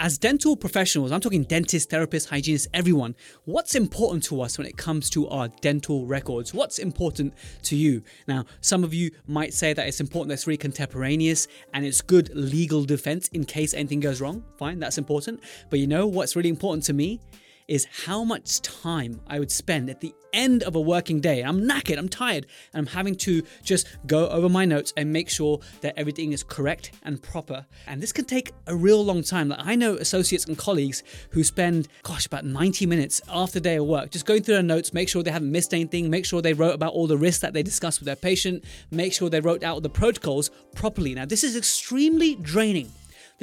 As dental professionals, I'm talking dentists, therapists, hygienists, everyone, what's important to us when it comes to our dental records? What's important to you? Now, some of you might say that it's important that it's really contemporaneous and it's good legal defense in case anything goes wrong. Fine, that's important. But you know what's really important to me? Is how much time I would spend at the end of a working day. I'm knackered, I'm tired, and I'm having to just go over my notes and make sure that everything is correct and proper. And this can take a real long time. Like I know associates and colleagues who spend, gosh, about 90 minutes after day of work just going through their notes, make sure they haven't missed anything, make sure they wrote about all the risks that they discussed with their patient, make sure they wrote out the protocols properly. Now, this is extremely draining.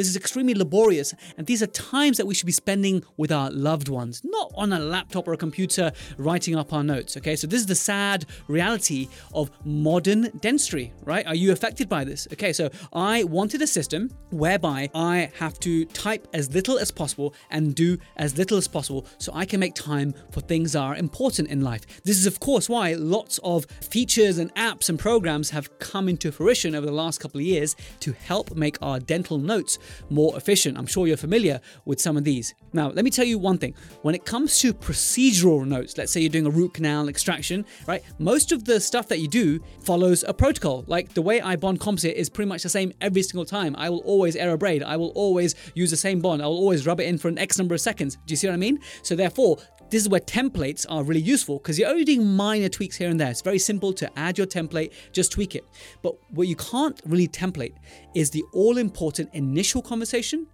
This is extremely laborious, and these are times that we should be spending with our loved ones, not on a laptop or a computer writing up our notes. Okay, so this is the sad reality of modern dentistry, right? Are you affected by this? Okay, so I wanted a system whereby I have to type as little as possible and do as little as possible so I can make time for things that are important in life. This is, of course, why lots of features and apps and programs have come into fruition over the last couple of years to help make our dental notes more efficient. I'm sure you're familiar with some of these. Now, let me tell you one thing. When it comes to procedural notes, let's say you're doing a root canal extraction, right? Most of the stuff that you do follows a protocol. Like the way I bond composite is pretty much the same every single time. I will always aerobrade. I will always use the same bond. I will always rub it in for an X number of seconds. Do you see what I mean? So therefore, this is where templates are really useful because you're only doing minor tweaks here and there. It's very simple to add your template, just tweak it. But what you can't really template is the all important initial conversation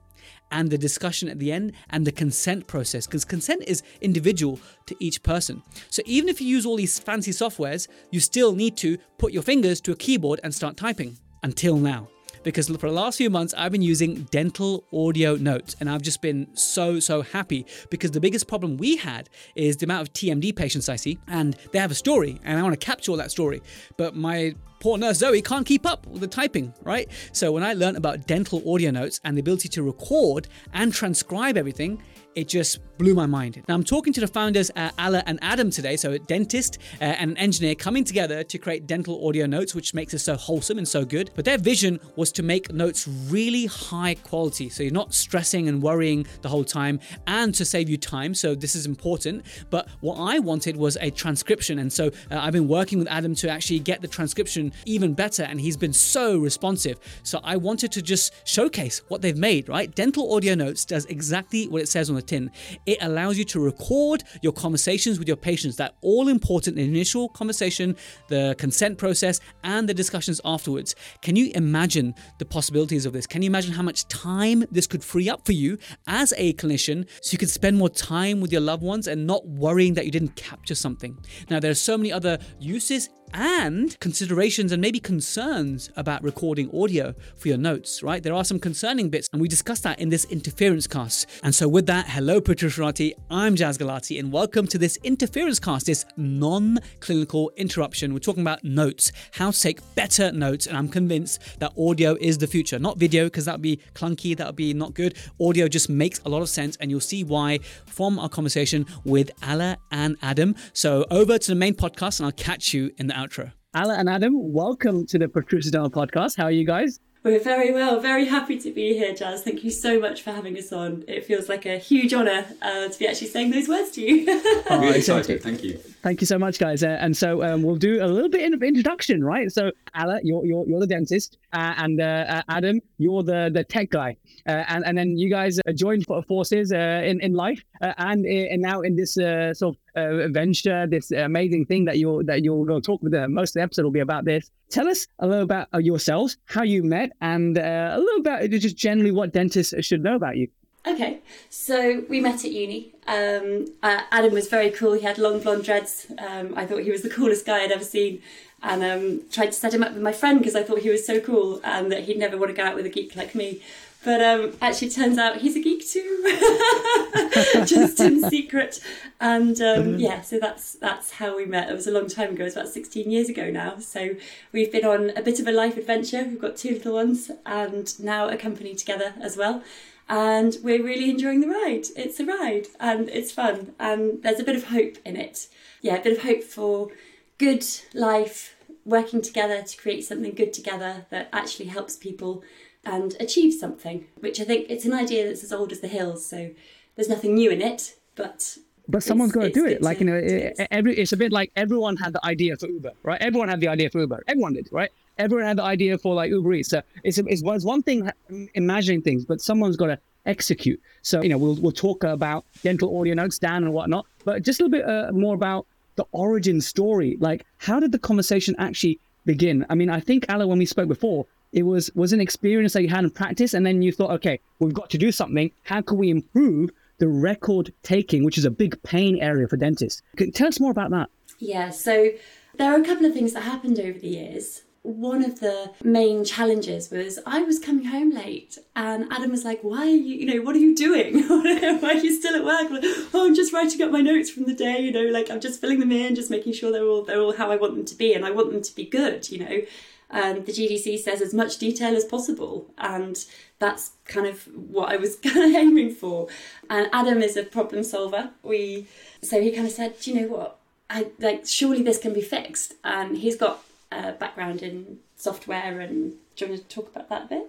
and the discussion at the end and the consent process because consent is individual to each person. So even if you use all these fancy softwares, you still need to put your fingers to a keyboard and start typing until now because for the last few months I've been using dental audio notes and I've just been so, so happy because the biggest problem we had is the amount of TMD patients I see and they have a story and I want to capture all that story. But my poor nurse Zoe can't keep up with the typing, right? So when I learned about dental audio notes and the ability to record and transcribe everything, it just blew my mind. Now, I'm talking to the founders, uh, Ala and Adam, today. So, a dentist uh, and an engineer coming together to create dental audio notes, which makes it so wholesome and so good. But their vision was to make notes really high quality. So, you're not stressing and worrying the whole time and to save you time. So, this is important. But what I wanted was a transcription. And so, uh, I've been working with Adam to actually get the transcription even better. And he's been so responsive. So, I wanted to just showcase what they've made, right? Dental audio notes does exactly what it says on the It allows you to record your conversations with your patients, that all important initial conversation, the consent process, and the discussions afterwards. Can you imagine the possibilities of this? Can you imagine how much time this could free up for you as a clinician so you can spend more time with your loved ones and not worrying that you didn't capture something? Now, there are so many other uses and considerations and maybe concerns about recording audio for your notes, right? There are some concerning bits, and we discussed that in this interference cast. And so, with that, hello, Protruserati, I'm Jaz Gulati, and welcome to this interference cast, this non clinical interruption. We're talking about notes, how to take better notes, and I'm convinced that audio is the future, not video, because that would be clunky, that would be not good. Audio just makes a lot of sense, and you'll see why from our conversation with Ala and Adam. So, over to the main podcast, and I'll catch you in the outro. Ala and Adam, welcome to the Protrusive Dental Podcast. How are you guys? We're very well, very happy to be here, Jaz. Thank you so much for having us on. It feels like a huge honour uh, to be actually saying those words to you. I'm really excited. Thank you. Thank you so much, guys. Uh, and so um, we'll do a little bit of introduction, right? So, Ala, you're you're, you're the dentist, uh, and uh, uh Adam, you're the the tech guy, and and then you guys joined forces uh, in in life, and and now in this sort of venture, this amazing thing that you're that you're going to talk with. most of the episode will be about this. Tell us a little about yourselves, how you met, and a little about just generally what dentists should know about you. Okay, so we met at uni. Um, uh, Adam was very cool. He had long blonde dreads. Um, I thought he was the coolest guy I'd ever seen, and um, tried to set him up with my friend because I thought he was so cool and that he'd never want to go out with a geek like me. But um, actually, turns out he's a geek too, just in secret. And um, yeah, so that's that's how we met. It was a long time ago. It was about 16 years ago now. So we've been on a bit of a life adventure. We've got two little ones, and now a company together as well and we're really enjoying the ride. It's a ride and it's fun, and there's a bit of hope in it. Yeah, a bit of hope for good life, working together to create something good together that actually helps people and achieve something, which I think it's an idea that's as old as the hills. So there's nothing new in it, but but someone's got to do it. Like you know, it, every it's a bit like everyone had the idea for Uber, right? Everyone had the idea for Uber. Everyone did, right? Everyone had the idea for like Uber Eats. So it's it's, it's one thing imagining things, but someone's got to execute. So you know, we'll we'll talk about dental audio notes, Dan, and whatnot, but just a little bit uh, more about the origin story. Like, how did the conversation actually begin? I mean, I think Ala, when we spoke before, it was was an experience that you had in practice, and then you thought, okay, we've got to do something. How can we improve the record taking, which is a big pain area for dentists? Tell us more about that. Yeah, so there are a couple of things that happened over the years one of the main challenges was I was coming home late and Adam was like, Why are you, you know, what are you doing? Why are you still at work? Like, oh, I'm just writing up my notes from the day, you know, like I'm just filling them in, just making sure they're all they're all how I want them to be and I want them to be good, you know. And the GDC says as much detail as possible. And that's kind of what I was kind of aiming for. And Adam is a problem solver. We so he kind of said, Do you know what? I like surely this can be fixed. And he's got a background in software, and do you want to talk about that a bit?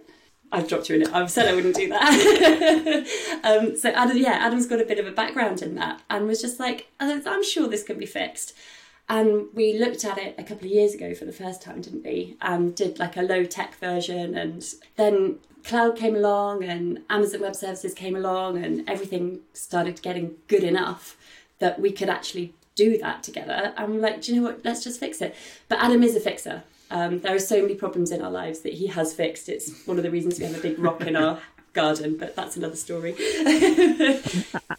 I've dropped you in it. I've said I wouldn't do that. um, so Adam, yeah, Adam's got a bit of a background in that, and was just like, I'm sure this can be fixed. And we looked at it a couple of years ago for the first time, didn't we? And did like a low tech version, and then cloud came along, and Amazon Web Services came along, and everything started getting good enough that we could actually do that together. I'm like, do you know what? Let's just fix it. But Adam is a fixer. Um, there are so many problems in our lives that he has fixed. It's one of the reasons we have a big rock in our garden, but that's another story.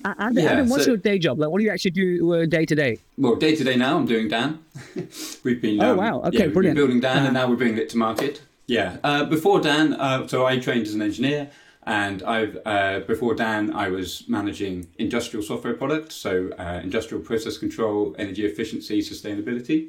Adam, yeah, Adam, what's so, your day job? Like, what do you actually do uh, day to day? Well, day to day now, I'm doing Dan. we've been oh um, wow, okay, yeah, brilliant. building Dan, uh, and now we're bringing it to market. Yeah. Uh, before Dan, uh, so I trained as an engineer. And I've uh, before Dan, I was managing industrial software products, so uh, industrial process control, energy efficiency, sustainability,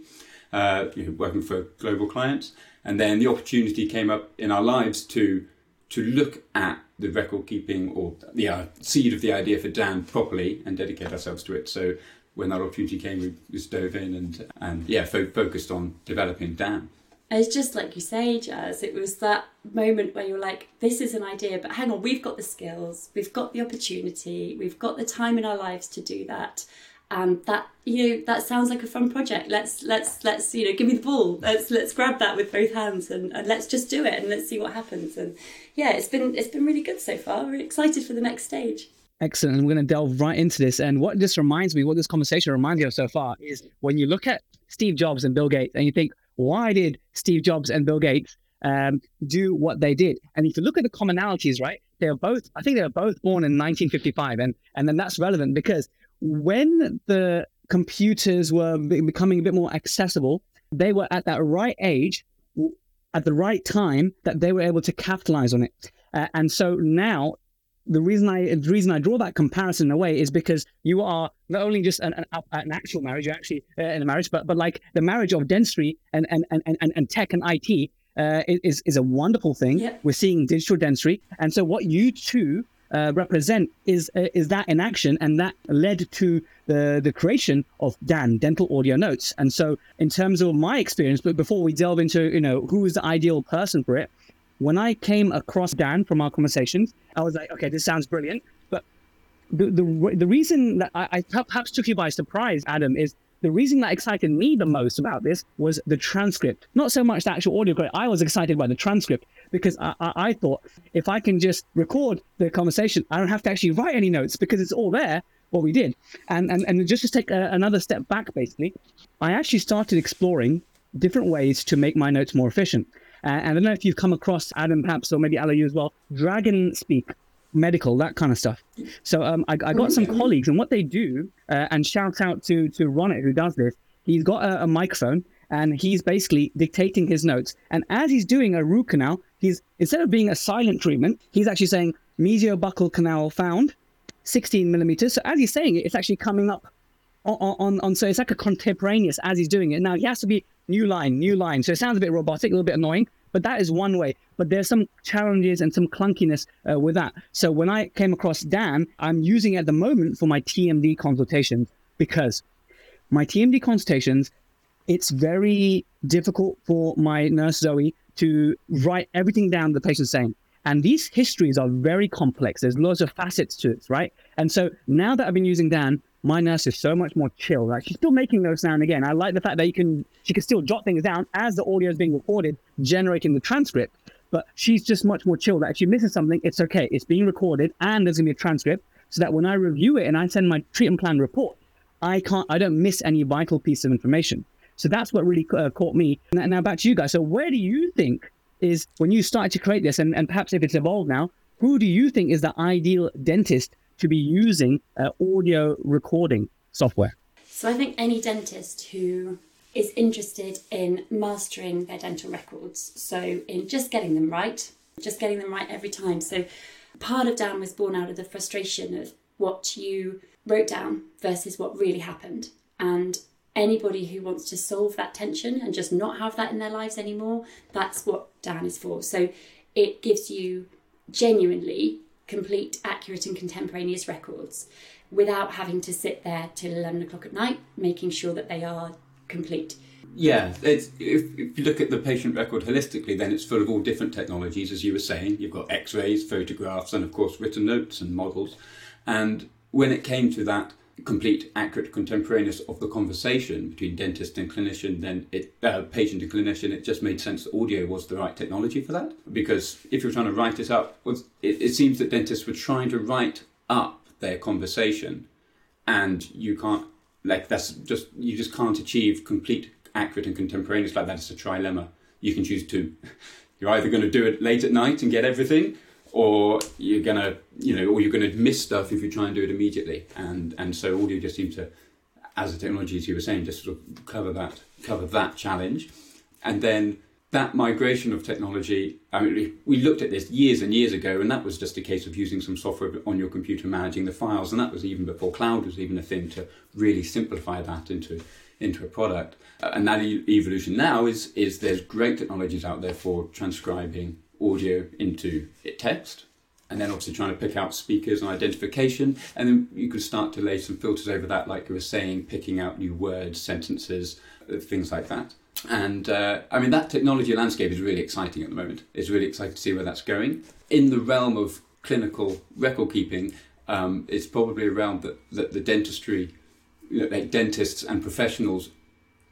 uh, you know, working for global clients. And then the opportunity came up in our lives to to look at the record keeping or the uh, seed of the idea for Dan properly and dedicate ourselves to it. So when that opportunity came, we just dove in and and yeah, fo- focused on developing Dan. It's just like you say, Jaz, it was that moment where you're like, this is an idea, but hang on, we've got the skills, we've got the opportunity, we've got the time in our lives to do that. And that you know that sounds like a fun project. Let's let's let's you know give me the ball. Let's let's grab that with both hands and, and let's just do it and let's see what happens. And yeah, it's been it's been really good so far. We're excited for the next stage. Excellent. And we're going to delve right into this. And what this reminds me, what this conversation reminds me of so far, is when you look at Steve Jobs and Bill Gates and you think, why did Steve Jobs and Bill Gates um, do what they did? And if you look at the commonalities, right, they are both, I think they were both born in 1955. And, and then that's relevant because when the computers were becoming a bit more accessible, they were at that right age, at the right time, that they were able to capitalize on it. Uh, and so now the reason I the reason I draw that comparison in a way is because you are not only just an, an, an actual marriage, you're actually uh, in a marriage, but but like the marriage of dentistry and and and and, and tech and IT uh, is is a wonderful thing. Yep. We're seeing digital dentistry, and so what you two uh, represent is uh, is that in action, and that led to the the creation of Dan Dental Audio Notes. And so, in terms of my experience, but before we delve into you know who is the ideal person for it, when I came across Dan from our conversations, I was like, okay, this sounds brilliant. But the the, the reason that I, I perhaps took you by surprise, Adam, is the reason that excited me the most about this was the transcript. Not so much the actual audio. I was excited by the transcript because I, I, I, thought if I can just record the conversation, I don't have to actually write any notes because it's all there, what we did. And, and, and just to take a, another step back, basically, I actually started exploring different ways to make my notes more efficient. Uh, and I don't know if you've come across Adam, perhaps, or maybe you as well. Dragon Speak, medical, that kind of stuff. So um, I, I, got some colleagues, and what they do, uh, and shout out to to Ronit who does this. He's got a, a, microphone, and he's basically dictating his notes. And as he's doing a root canal, he's instead of being a silent treatment, he's actually saying buccal canal found, 16 millimeters. So as he's saying it, it's actually coming up on, on, on, so it's like a contemporaneous as he's doing it. Now he has to be new line, new line. So it sounds a bit robotic, a little bit annoying, but that is one way. But there's some challenges and some clunkiness uh, with that. So when I came across Dan, I'm using at the moment for my TMD consultations because my TMD consultations, it's very difficult for my nurse Zoe to write everything down the patient's saying. And these histories are very complex. There's lots of facets to it, right? And so now that I've been using Dan, my nurse is so much more chill. Like she's still making those sound again. I like the fact that you can she can still jot things down as the audio is being recorded, generating the transcript. But she's just much more chill that if she misses something, it's okay. It's being recorded and there's gonna be a transcript so that when I review it and I send my treatment plan report, I can't I don't miss any vital piece of information. So that's what really uh, caught me. Now, now back to you guys. So where do you think is when you started to create this, and, and perhaps if it's evolved now, who do you think is the ideal dentist to be using uh, audio recording software? So I think any dentist who is interested in mastering their dental records, so in just getting them right, just getting them right every time. So part of Dan was born out of the frustration of what you wrote down versus what really happened. And anybody who wants to solve that tension and just not have that in their lives anymore, that's what Dan is for. So it gives you genuinely complete, accurate, and contemporaneous records without having to sit there till 11 o'clock at night, making sure that they are complete. Yeah, if, if you look at the patient record holistically, then it's full of all different technologies, as you were saying. You've got x rays, photographs, and of course, written notes and models. And when it came to that complete, accurate, contemporaneous of the conversation between dentist and clinician, then it, uh, patient and clinician, it just made sense that audio was the right technology for that. Because if you're trying to write it up, it, it seems that dentists were trying to write up their conversation, and you can't, like, that's just, you just can't achieve complete, accurate, and contemporaneous like that. It's a trilemma. You can choose to. You're either going to do it late at night and get everything, or you're gonna you know or you're gonna miss stuff if you try and do it immediately. And and so audio just seems to as a technology as you were saying just sort of cover that cover that challenge. And then that migration of technology i mean we looked at this years and years ago and that was just a case of using some software on your computer managing the files and that was even before cloud was even a thing to really simplify that into into a product. Uh, and that evolution now is is there's great technologies out there for transcribing audio into it text, and then obviously trying to pick out speakers and identification, and then you could start to lay some filters over that, like you were saying, picking out new words, sentences, uh, things like that. And uh, I mean, that technology landscape is really exciting at the moment. It's really exciting to see where that's going. In the realm of clinical record keeping, um, it's probably a realm that, that the dentistry, you know, like dentists and professionals,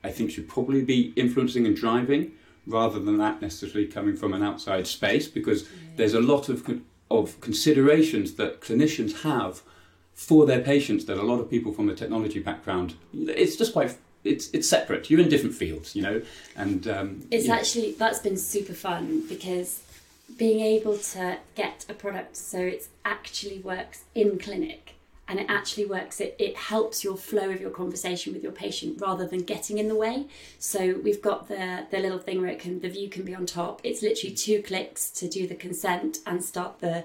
I think should probably be influencing and driving rather than that necessarily coming from an outside space because yeah. there's a lot of of considerations that clinicians have for their patients that a lot of people from a technology background it's just quite it's it's separate. You're in different fields you know? And um, it's actually that's been super fun because being able to get a product so it actually works in clinic and it actually works it, it helps your flow of your conversation with your patient rather than getting in the way. So we've got the the little thing where it can the view can be on top. It's literally two clicks to do the consent and start the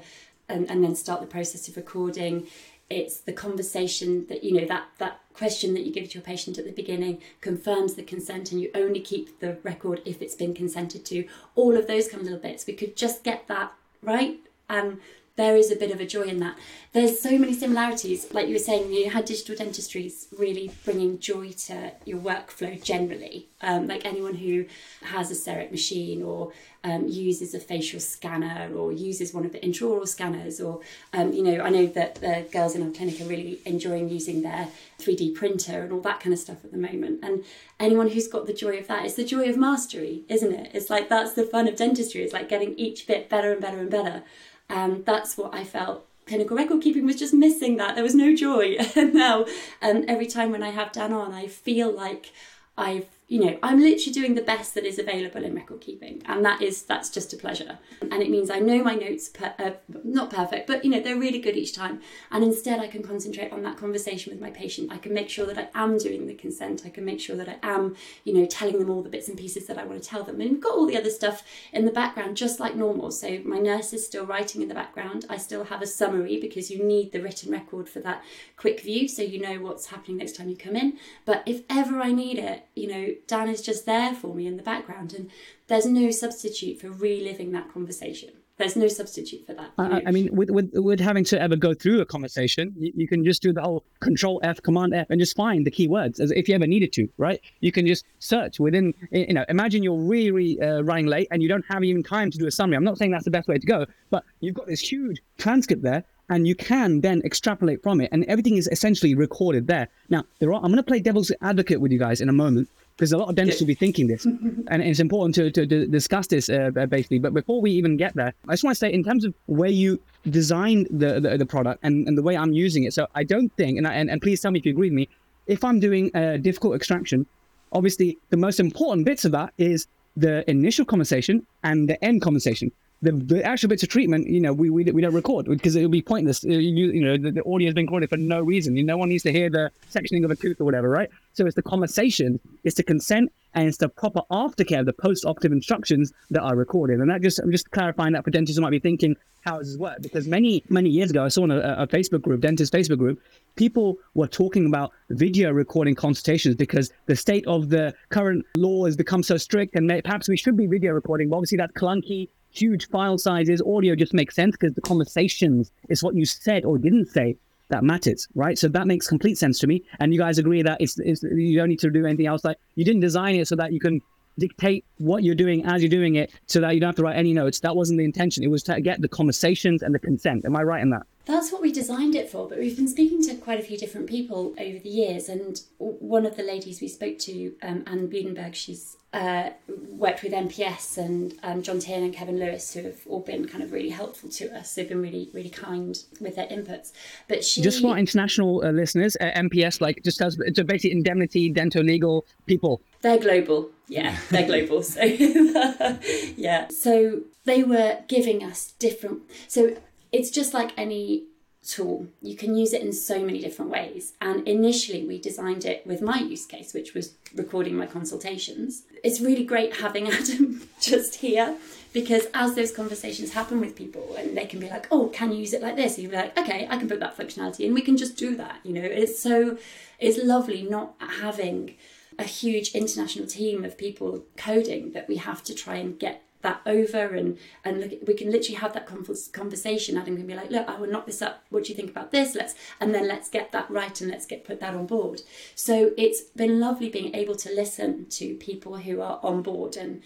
and, and then start the process of recording. It's the conversation that you know that that question that you give to your patient at the beginning confirms the consent and you only keep the record if it's been consented to. All of those kind of little bits. We could just get that right. And there is a bit of a joy in that. There's so many similarities. Like you were saying, you had digital dentistries really bringing joy to your workflow generally. Um, like anyone who has a CEREC machine or um, uses a facial scanner or uses one of the intraoral scanners, or, um, you know, I know that the girls in our clinic are really enjoying using their 3D printer and all that kind of stuff at the moment. And anyone who's got the joy of that, it's the joy of mastery, isn't it? It's like that's the fun of dentistry, it's like getting each bit better and better and better. And that's what I felt clinical record keeping was just missing that. There was no joy. and now, um, every time when I have Dan on, I feel like I've you know i'm literally doing the best that is available in record keeping and that is that's just a pleasure. And it means i know my notes per, uh, not perfect but you know they're really good each time. And instead i can concentrate on that conversation with my patient. I can make sure that i am doing the consent. I can make sure that i am you know telling them all the bits and pieces that i want to tell them. And we've got all the other stuff in the background just like normal. So my nurse is still writing in the background. I still have a summary because you need the written record for that quick view so you know what's happening next time you come in. But if ever i need it you know Dan is just there for me in the background, and there's no substitute for reliving that conversation. There's no substitute for that. I, I, mean, with, with with having to ever go through a conversation, you, you, can just do the whole Control F, Command F, and just find the keywords as if you ever needed to, right? You can just search within. You know, imagine you're really, uh, running late and you don't have even time to do a summary. I'm not saying that's the best way to go, but you've got this huge transcript there, and you can then extrapolate from it, and everything is essentially recorded there. Now, there are. I'm going to play devil's advocate with you guys in a moment because a lot of dentists will be thinking this, and it's important to, to, to discuss this uh, basically. But before we even get there, I just want to say, in terms of where you designed the, the, the product and, and the way I'm using it, so I don't think, and, I, and, and please tell me if you agree with me, if I'm doing a difficult extraction, obviously the most important bits of that is the initial conversation and the end conversation the, the actual bits of treatment, you know, we, we, we don't record because it would be pointless. Uh, you, you know, the, the audio has been recorded for no reason. You, No one needs to hear the sectioning of a tooth or whatever, right? So it's the conversation, it's the consent, and it's the proper aftercare, the post-operative instructions that are recorded. And that just, I'm just clarifying that for dentists who might be thinking, how does this work? Because many, many years ago, I saw in a, a Facebook group, dentist Facebook group, people were talking about video recording consultations because the state of the current law has become so strict and perhaps we should be video recording. But obviously that's clunky huge file sizes. Audio just makes sense because the conversations is what you said or didn't say that matters, right? So that makes complete sense to me. And you guys agree that it's, it's you don't need to do anything else. Like you didn't design it so that you can dictate what you're doing as you're doing it, so that you don't have to write any notes. That wasn't the intention. It was to get the conversations and the consent. Am I right in that? That's what we designed it for, but we've been speaking to quite a few different people over the years. And one of the ladies we spoke to, um, Anne Budenberg, she's uh, worked with MPS and um, John Tien and Kevin Lewis, who have all been kind of really helpful to us. They've been really, really kind with their inputs. But she just for international uh, listeners, uh, MPS like just as it's basically indemnity, dental legal people. They're global, yeah, they're global. So yeah, so they were giving us different. So it's just like any tool. You can use it in so many different ways. And initially, we designed it with my use case, which was recording my consultations. It's really great having Adam just here because as those conversations happen with people and they can be like, oh, can you use it like this? Be like, okay, I can put that functionality and we can just do that. You know, it's so, it's lovely not having a huge international team of people coding that we have to try and get that over and and look, we can literally have that conversation adam can be like look i will knock this up what do you think about this let's and then let's get that right and let's get put that on board so it's been lovely being able to listen to people who are on board and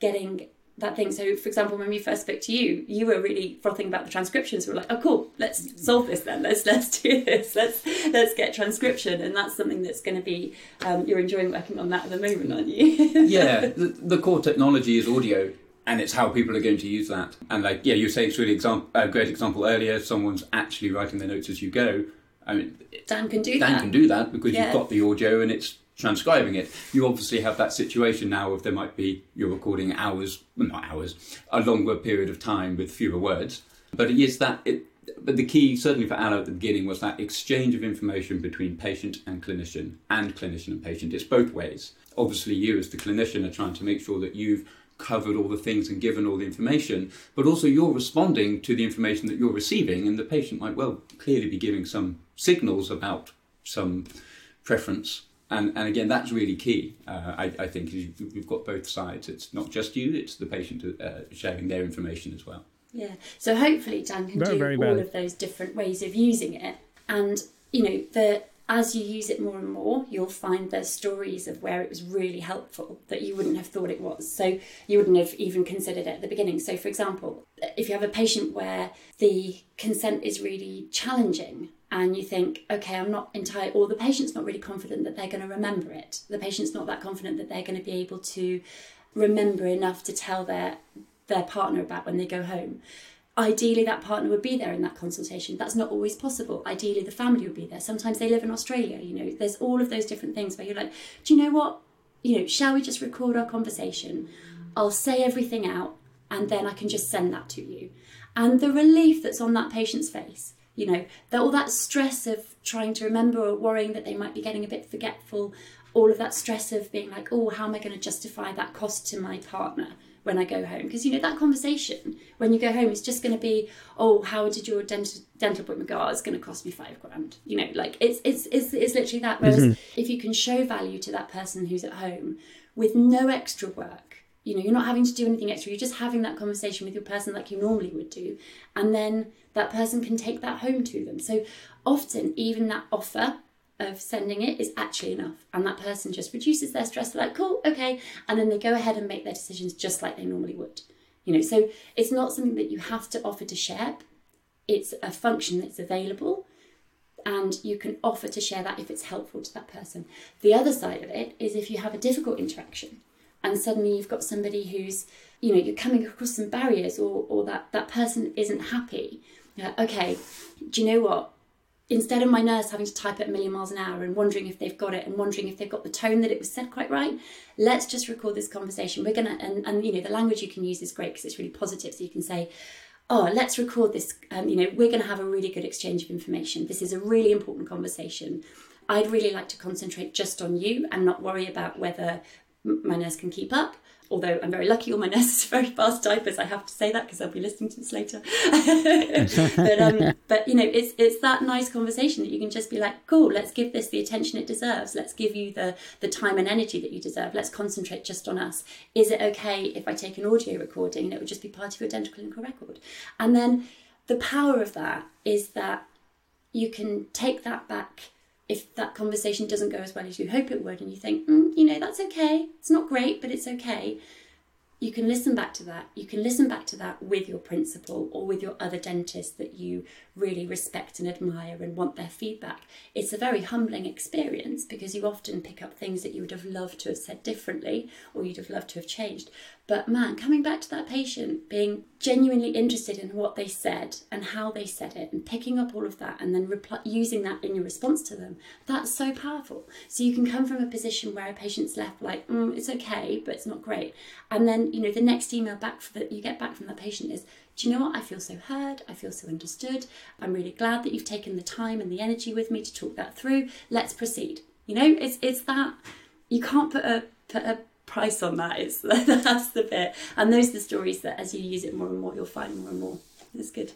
getting that thing. So, for example, when we first spoke to you, you were really frothing about the transcriptions. We were like, "Oh, cool, let's solve this then. Let's let's do this. Let's let's get transcription." And that's something that's going to be um, you're enjoying working on that at the moment, aren't you? yeah, the, the, core technology is audio, and it's how people are going to use that. And like, yeah, you say it's really example, a great example earlier. Someone's actually writing their notes as you go. I mean, Dan can do Dan that. Dan can do that because yeah. you've got the audio and it's transcribing it. You obviously have that situation now of there might be you're recording hours, well, not hours, a longer period of time with fewer words. But it is that it. But the key, certainly for Ala at the beginning, was that exchange of information between patient and clinician, and clinician and patient. It's both ways. Obviously, you as the clinician are trying to make sure that you've covered all the things and given all the information, but also you're responding to the information that you're receiving, and the patient might well clearly be giving some signals about some preference. And, and again, that's really key. Uh, I, I, think you've got both sides. It's not just you; it's the patient uh, sharing their information as well. Yeah. So hopefully, Dan can very, do very all of those different ways of using it, and you know the as you use it more and more, you'll find there's stories of where it was really helpful that you wouldn't have thought it was. So you wouldn't have even considered it at the beginning. So, for example, if you have a patient where the consent is really challenging and you think, okay, I'm not entirely, or the patient's not really confident that they're going to remember it, the patient's not that confident that they're going to be able to remember enough to tell their their partner about when they go home ideally that partner would be there in that consultation. That's not always possible. Ideally the family would be there. Sometimes they live in australia you know. There's all of those different things where you're like do you know what? You know shall we just record our conversation? I'll say everything out and then i can just send that to you. And the relief that's on that patient's face you know that all that stress of trying to remember or worrying that they might be getting a bit forgetful all of that stress of being like oh how am i going to justify that cost to my partner when I go home. Because, you know, that conversation when you go home is just going to be, oh, how did your dental, dental appointment go? Oh, it's going to cost me five grand. You know, like it's, it's, it's, it's literally that. Whereas mm-hmm. if you can show value to that person who's at home with no extra work, you know, you're not having to do anything extra. You're just having that conversation with your person like you normally would do. And then that person can take that home to them. So often, even that offer of sending it is actually enough. And that person just reduces their stress. They're like, cool, okay. And then they go ahead and make their decisions just like they normally would. You know, so it's not something that you have to offer to share. It's a function that's available and you can offer to share that if it's helpful to that person. The other side of it is if you have a difficult interaction and suddenly you've got somebody who's you know you're coming across some barriers or or that that person isn't happy like, okay do you know what instead of my nurse having to type at a million miles an hour and wondering if they've got it and wondering if they've got the tone that it was said quite right let's just record this conversation. We're gonna and, and you know the language you can use is great because it's really positive. So you can say oh let's record this um, you know we're to have a really good exchange of information. This is a really important conversation. I'd really like to concentrate just on you and not worry about whether my nurse can keep up. Although I'm very lucky, all my nurses are very fast typers. I have to say that because they'll be listening to this later. but um, but you know, it's it's that nice conversation that you can just be like, cool, let's give this the attention it deserves. Let's give you the the time and energy that you deserve. Let's concentrate just on us. Is it okay if I take an audio recording and it would just be part of your dental clinical record? And then the power of that is that you can take that back if that conversation doesn't go as well as you hope it would and you think, mm, you know, that's okay, it's not great, but it's okay, you can listen back to that. You can listen back to that with your principal or with your other dentist that you really respect and admire and want their feedback. It's a very humbling experience because you often pick up things that you would have loved to have said differently or you'd have loved to have changed. But man, coming back to that patient, being genuinely interested in what they said and how they said it, and picking up all of that and then using that in your response to them, that's so powerful. So you can come from a position where a patient's left like, mm, it's okay, but it's not great. And then, you know, the next email back that you get back from that patient is, do you know what? I feel so heard. I feel so understood. I'm really glad that you've taken the time and the energy with me to talk that through. Let's proceed. You know, it's it's that you can't put a put a price on that. It's that's the bit, and those are the stories that as you use it more and more, you'll find more and more. It's good.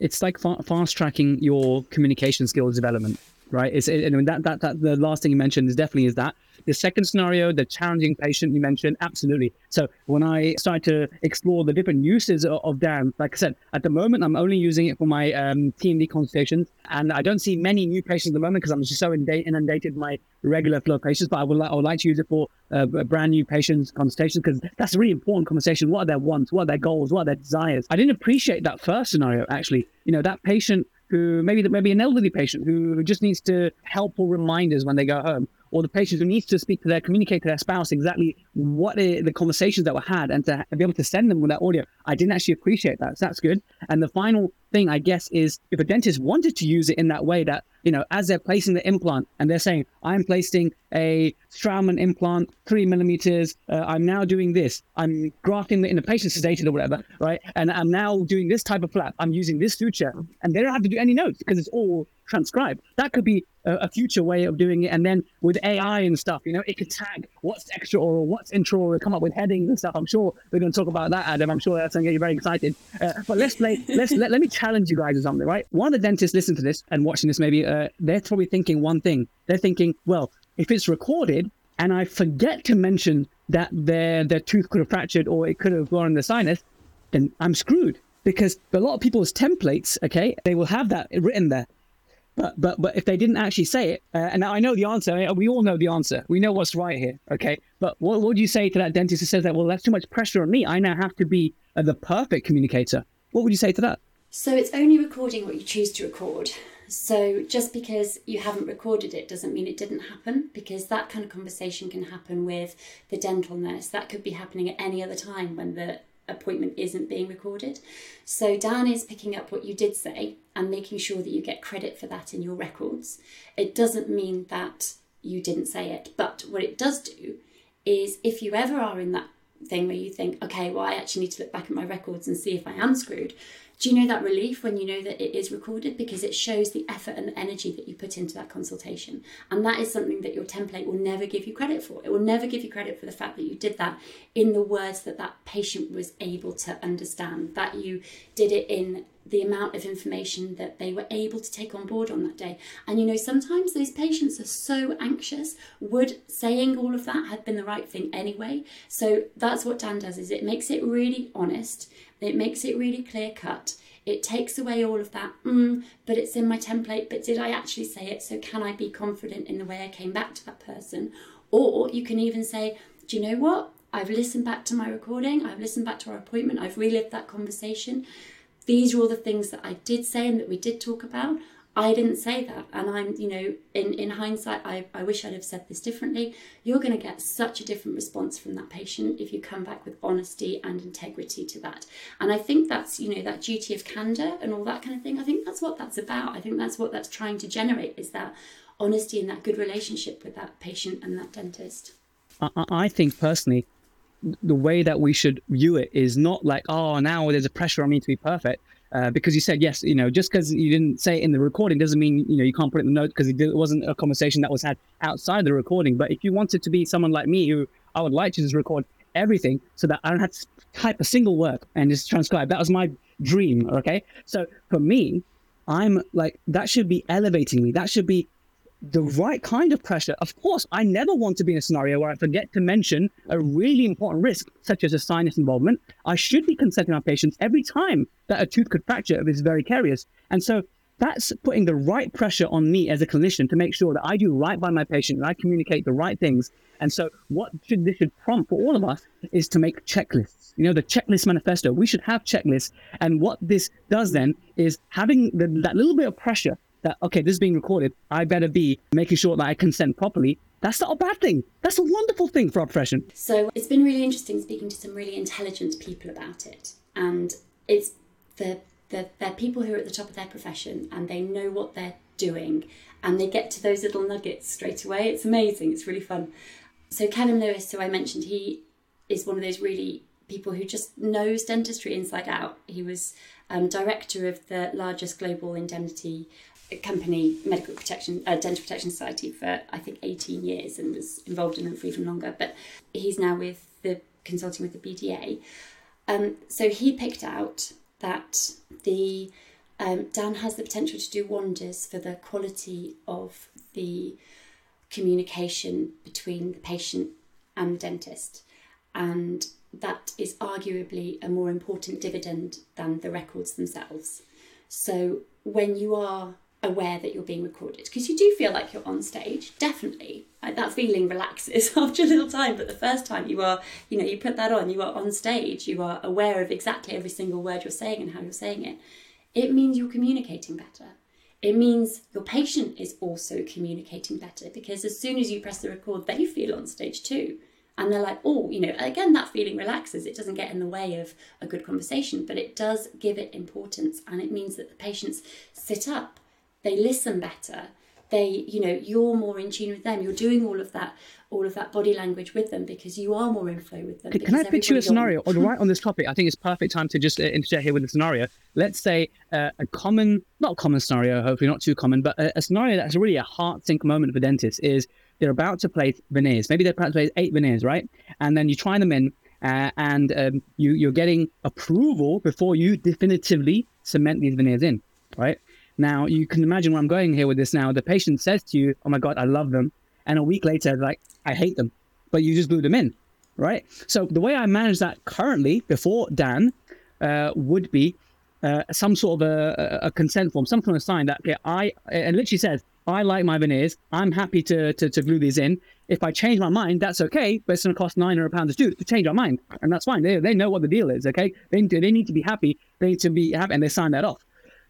It's like fa- fast tracking your communication skills development, right? It's it, mean, that that that the last thing you mentioned is definitely is that the second scenario, the challenging patient you mentioned, absolutely. So when I started to explore the different uses of, of DAN, like I said, at the moment I'm only using it for my um, TMD consultations, and I don't see many new patients at the moment because I'm just so inundated with my regular flow patients. But I would, I would like to use it for uh, brand new patients consultations because that's a really important conversation. What are their wants? What are their goals? What are their desires? I didn't appreciate that first scenario actually. You know, that patient who maybe maybe an elderly patient who just needs to help helpful reminders when they go home or the patient who needs to speak to their communicate to their spouse exactly what the conversations that were had and to be able to send them with that audio. I didn't actually appreciate that so that's good. And the final thing i guess is if a dentist wanted to use it in that way that you know as they're placing the implant and they're saying i'm placing a straumann implant three millimeters uh, i'm now doing this. I'm grafting the, in the patient's sedated or whatever right? And i'm now doing this type of flap. I'm using this suture and they don't have to do any notes because it's all transcribed that could be a, a, future way of doing it. And then with AI and stuff, you know, it could tag what's extra or what's intro or come up with headings and stuff. I'm sure we're going to talk about that, Adam. I'm sure that's going to get you very excited. Uh, but let's play, let's, let, let me challenge you guys or something, right? One of the dentists listening to this and watching this, maybe uh, they're probably thinking one thing. They're thinking, well, if it's recorded and I forget to mention that their, their tooth could have fractured or it could have gone in the sinus, then I'm screwed because a lot of people's templates, okay, they will have that written there. But but but if they didn't actually say it, uh, and I know the answer. We all know the answer. We know what's right here. Okay. But what, what would you say to that dentist who says that? Well, that's too much pressure on me. I now have to be uh, the perfect communicator. What would you say to that? So it's only recording what you choose to record. So just because you haven't recorded it doesn't mean it didn't happen because that kind of conversation can happen with the dental nurse. That could be happening at any other time when the appointment isn't being recorded. So Dan is picking up what you did say and making sure that you get credit for that in your records. It doesn't mean that you didn't say it, but what it does do is if you ever are in that thing where you think, okay, well, I actually need to look back at my records and see if I am screwed, do you know that relief when you know that it is recorded? Because it shows the effort and the energy that you put into that consultation. And that is something that your template will never give you credit for. It will never give you credit for the fact that you did that in the words that that patient was able to understand, that you did it in the amount of information that they were able to take on board on that day. And you know, sometimes those patients are so anxious. Would saying all of that have been the right thing anyway? So that's what Dan does is it makes it really honest, it makes it really clear cut. It takes away all of that, mm, but it's in my template, but did I actually say it? So can I be confident in the way I came back to that person? Or you can even say, do you know what? I've listened back to my recording, I've listened back to our appointment, I've relived that conversation these are all the things that I did say and that we did talk about. I didn't say that. And I'm, you know, in, in hindsight, I, I wish I'd have said this differently. You're going to get such a different response from that patient if you come back with honesty and integrity to that. And I think that's, you know, that duty of candor and all that kind of thing. I think that's what that's about. I think that's what that's trying to generate is that honesty and that good relationship with that patient and that dentist. I, I think personally, the way that we should view it is not like, oh, now there's a pressure on me to be perfect. Uh, because you said yes, you know, just because you didn't say it in the recording doesn't mean you know you can't put it in the note because it wasn't a conversation that was had outside the recording. But if you wanted to be someone like me, who I would like to just record everything so that I don't have to type a single word and just transcribe. That was my dream. Okay, so for me, I'm like that should be elevating me. That should be the right kind of pressure. Of course, I never want to be in a scenario where I forget to mention a really important risk, such as a sinus involvement. I should be consulting our patients every time that a tooth could fracture if it's very carious. And so that's putting the right pressure on me as a clinician to make sure that I do right by my patient and I communicate the right things. And so what should this should prompt for all of us is to make checklists. You know, the checklist manifesto. We should have checklists. And what this does then is having the, that little bit of pressure that okay, this is being recorded. I better be making sure that I consent properly. That's not a bad thing. That's a wonderful thing for our profession. So it's been really interesting speaking to some really intelligent people about it, and it's the the they're people who are at the top of their profession and they know what they're doing, and they get to those little nuggets straight away. It's amazing. It's really fun. So Kevin Lewis, who I mentioned, he is one of those really people who just knows dentistry inside out. He was um, director of the largest global indemnity company, Medical Protection, uh, Dental Protection Society, for I think 18 years and was involved in them for even longer. But he's now with the consulting with the BDA. Um, so he picked out that the um, Dan has the potential to do wonders for the quality of the communication between the patient and the dentist, and that is arguably a more important dividend than the records themselves. So when you are aware that you're being recorded because you do feel like you're on stage definitely. That feeling relaxes after a little time but the first time you are you know you put that on you are on stage you are aware of exactly every single word you're saying and how you're saying it it means you're communicating better. It means your patient is also communicating better because as soon as you press the record they feel on stage too. And they're like oh you know again that feeling relaxes. It doesn't get in the way of a good conversation but it does give it importance and it means that the patients sit up they listen better. They you know you're more in tune with them. You're doing all of that all of that body language with them because you are more in flow with them. Can, i pitch you a scenario? On, right on this topic i think it's perfect time to just uh, interject here with a scenario. Let's say uh, a common not common scenario hopefully not too common but a, a scenario that's really a heart sink moment for dentists is they're about to place veneers. Maybe they're about to place eight veneers right? And then you try them in uh, and um, you, you're getting approval before you definitively cement these veneers in right now, you can imagine where I'm going here with this now. The patient says to you, Oh my God, I love them. And a week later, like, I hate them. But you just blew them in, right? So the way I manage that currently before Dan uh, would be uh, some sort of a, a, consent form, some kind of sign that, okay, I, and literally says, I like my veneers. I'm happy to, to, to glue these in. If I change my mind, that's okay, but it's going to cost 900 pounds to do to change our mind. And that's fine. They, they know what the deal is, okay? They, they need to be happy. They need to be happy, and they sign that off.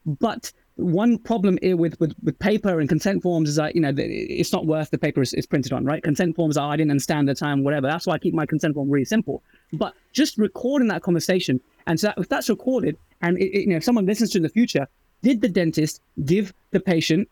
But one problem with, with, with paper and consent forms is that you know it's not worth the paper is printed on right? Consent forms are i didn't understand the time whatever. That's why i keep my consent form really simple. But just recording that conversation and so that, if that's recorded and it, it, you know if someone listens to in the future did the dentist give the patient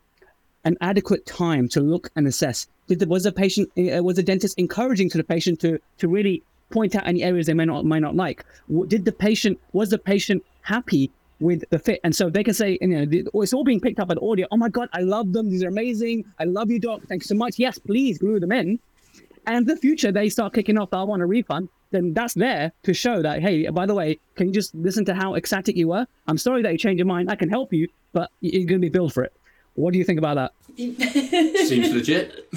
an adequate time to look and assess? Did the, was the patient uh, was the dentist encouraging to the patient to to really point out any areas they may not may not like? Did the patient was the patient happy with the fit. And so they can say, you know, it's all being picked up at audio. Oh my God, I love them. These are amazing. I love you, doc. Thanks so much. Yes, please glue them in. And the future, they start kicking off, I want a refund. then that's there to show that hey, by the way, can you just listen to how ecstatic you were? I'm sorry that you changed your mind. I can help you, but you're going to be billed for it. What do you think about that? Seems legit.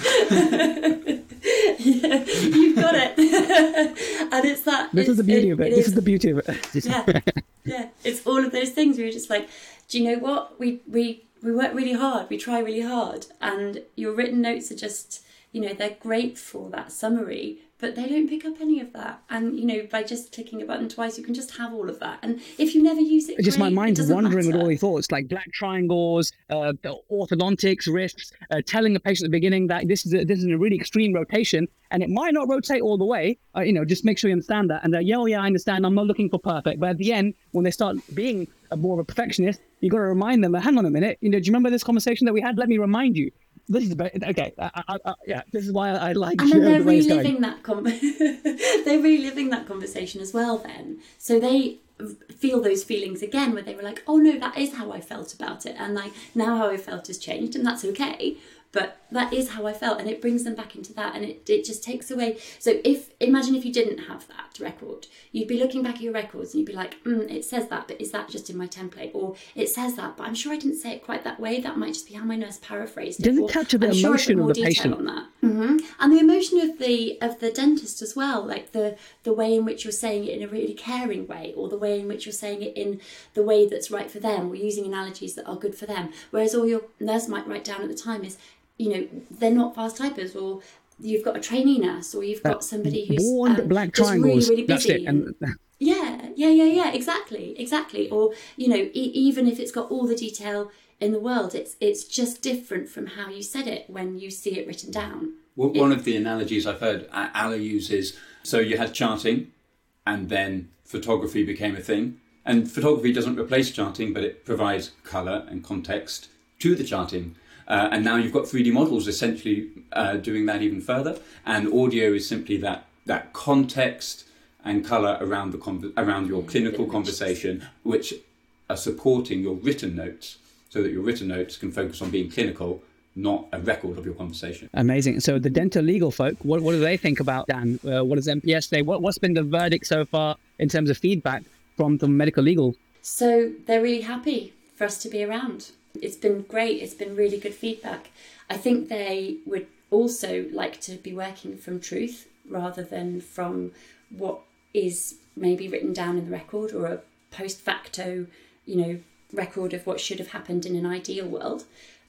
yeah, you've got it. and it's that. This it's, is the beauty it, of it. it This is- is the beauty of it. yeah, yeah. It's all of those things where you're just like, do you know what? We we we work really hard. We try really hard, and your written notes are just, you know, they're great for that summary, but they don't pick up any of that. And you know, by just clicking a button twice, you can just have all of that. And if you never use it, It's just my great, it mind's wandering with all these thoughts, like black triangles, uh, orthodontics, risks, uh, telling the patient at the beginning that this is a, this is a really extreme rotation, and it might not rotate all the way. Uh, you know, just make sure you understand that. And yeah, oh, yeah, I understand. I'm not looking for perfect, but at the end, when they start being a more of a perfectionist, you got to remind them. Hang on a minute. You know, do you remember this conversation that we had? Let me remind you. This is about, okay. I, I, I, yeah, this is why I, like and then they're the way it's going. reliving that con- they're reliving that conversation as well then so they feel those feelings again where they were like oh no that is how i felt about it and like now how i felt has changed and that's okay but that is how i felt and it brings them back into that and it, it just takes away so if imagine if you didn't have that record you'd be looking back at your records and you'd be like mm, it says that but is that just in my template? Or it says that but i'm sure i didn't say it quite that way that might just be how my nurse paraphrased it Doesn't or, capture the "I'm sure emotion of more the patient? on that. Hmm and the emotion of the of the dentist as well like the the way in which you're saying it in a really caring way or the way in which you're saying it in the way that's right for them or using analogies that are good for them. Whereas all your nurse might write down at the time is you know they're not fast typers or you've got a trainee nurse or you've got somebody who's Warned um, black just really, triangles. really That's busy it. And yeah, yeah, yeah, yeah, exactly, exactly. Or you know, e- even if it's got all the detail in the world, it's it's just different from how you said it when you see it written down. Well, one of the analogies I've heard A- Ala uses so you had charting, and then photography became a thing. And photography doesn't replace charting, but it provides colour and context to the charting. Uh, and now you've got 3D models essentially uh, doing that even further. And audio is simply that that context and colour around the con- around your clinical conversation, which are supporting your written notes, so that your written notes can focus on being clinical, not a record of your conversation. Amazing. So the dental legal folk, what, what do they think about Dan? Uh, what does MPS say? What, what's been the verdict so far in terms of feedback from the medical legal? So they're really happy for us to be around. It's been great. It's been really good feedback. I think they would also like to be working from truth rather than from what is maybe written down in the record or a post facto, you know, record of what should have happened in an ideal world.